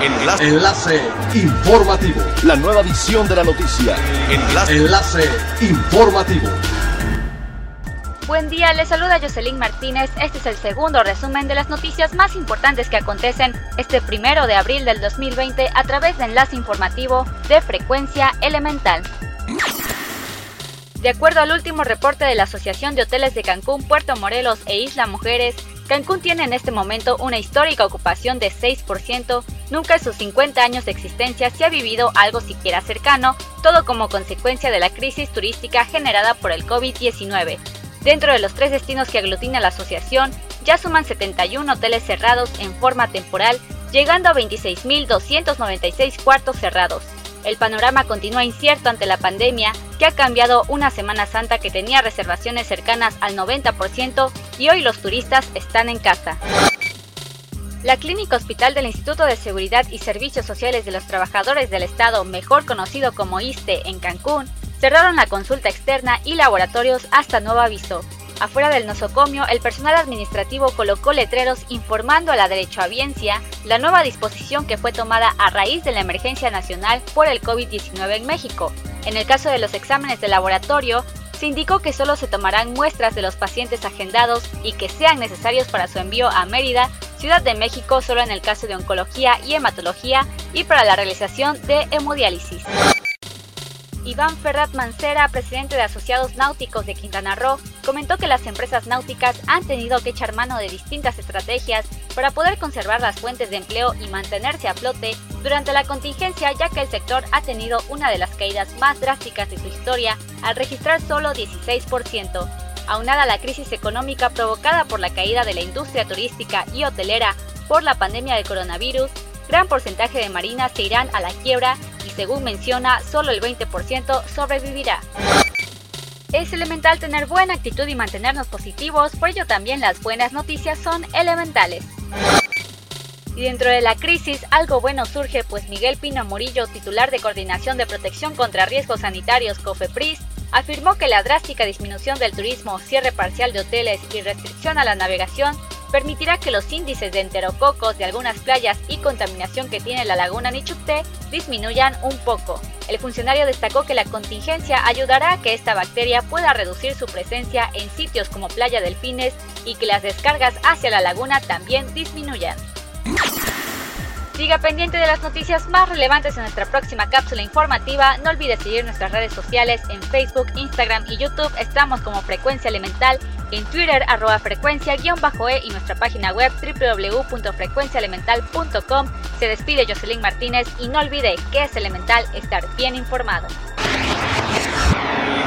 Enlace. Enlace informativo. La nueva edición de la noticia. Enlace. Enlace informativo. Buen día, les saluda Jocelyn Martínez. Este es el segundo resumen de las noticias más importantes que acontecen este primero de abril del 2020 a través de enlace informativo de frecuencia elemental. De acuerdo al último reporte de la Asociación de Hoteles de Cancún, Puerto Morelos e Isla Mujeres, Cancún tiene en este momento una histórica ocupación de 6%, nunca en sus 50 años de existencia se ha vivido algo siquiera cercano, todo como consecuencia de la crisis turística generada por el COVID-19. Dentro de los tres destinos que aglutina la asociación, ya suman 71 hoteles cerrados en forma temporal, llegando a 26.296 cuartos cerrados. El panorama continúa incierto ante la pandemia, que ha cambiado una Semana Santa que tenía reservaciones cercanas al 90% y hoy los turistas están en casa. La Clínica Hospital del Instituto de Seguridad y Servicios Sociales de los Trabajadores del Estado, mejor conocido como ISTE en Cancún, cerraron la consulta externa y laboratorios hasta nuevo aviso. Afuera del nosocomio, el personal administrativo colocó letreros informando a la derechohabiencia la nueva disposición que fue tomada a raíz de la emergencia nacional por el COVID-19 en México. En el caso de los exámenes de laboratorio, se indicó que solo se tomarán muestras de los pacientes agendados y que sean necesarios para su envío a Mérida, Ciudad de México, solo en el caso de oncología y hematología y para la realización de hemodiálisis. Iván Ferrat Mancera, presidente de Asociados Náuticos de Quintana Roo, comentó que las empresas náuticas han tenido que echar mano de distintas estrategias para poder conservar las fuentes de empleo y mantenerse a flote durante la contingencia, ya que el sector ha tenido una de las caídas más drásticas de su historia al registrar solo 16%. Aunada a la crisis económica provocada por la caída de la industria turística y hotelera por la pandemia del coronavirus, gran porcentaje de marinas se irán a la quiebra según menciona, solo el 20% sobrevivirá. Es elemental tener buena actitud y mantenernos positivos, por ello también las buenas noticias son elementales. Y dentro de la crisis, algo bueno surge, pues Miguel Pino Murillo, titular de Coordinación de Protección contra Riesgos Sanitarios COFEPRIS, afirmó que la drástica disminución del turismo, cierre parcial de hoteles y restricción a la navegación permitirá que los índices de enterococos de algunas playas y contaminación que tiene la laguna Nichupté disminuyan un poco. El funcionario destacó que la contingencia ayudará a que esta bacteria pueda reducir su presencia en sitios como Playa Delfines y que las descargas hacia la laguna también disminuyan. Siga pendiente de las noticias más relevantes en nuestra próxima cápsula informativa. No olvide seguir nuestras redes sociales en Facebook, Instagram y YouTube. Estamos como Frecuencia Elemental, en Twitter arroba frecuencia-e y nuestra página web www.frecuenciaelemental.com. Se despide Jocelyn Martínez y no olvide que es elemental estar bien informado.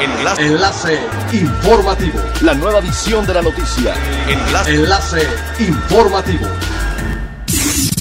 Enlace. Enlace informativo. La nueva edición de la noticia. Enlace. Enlace informativo.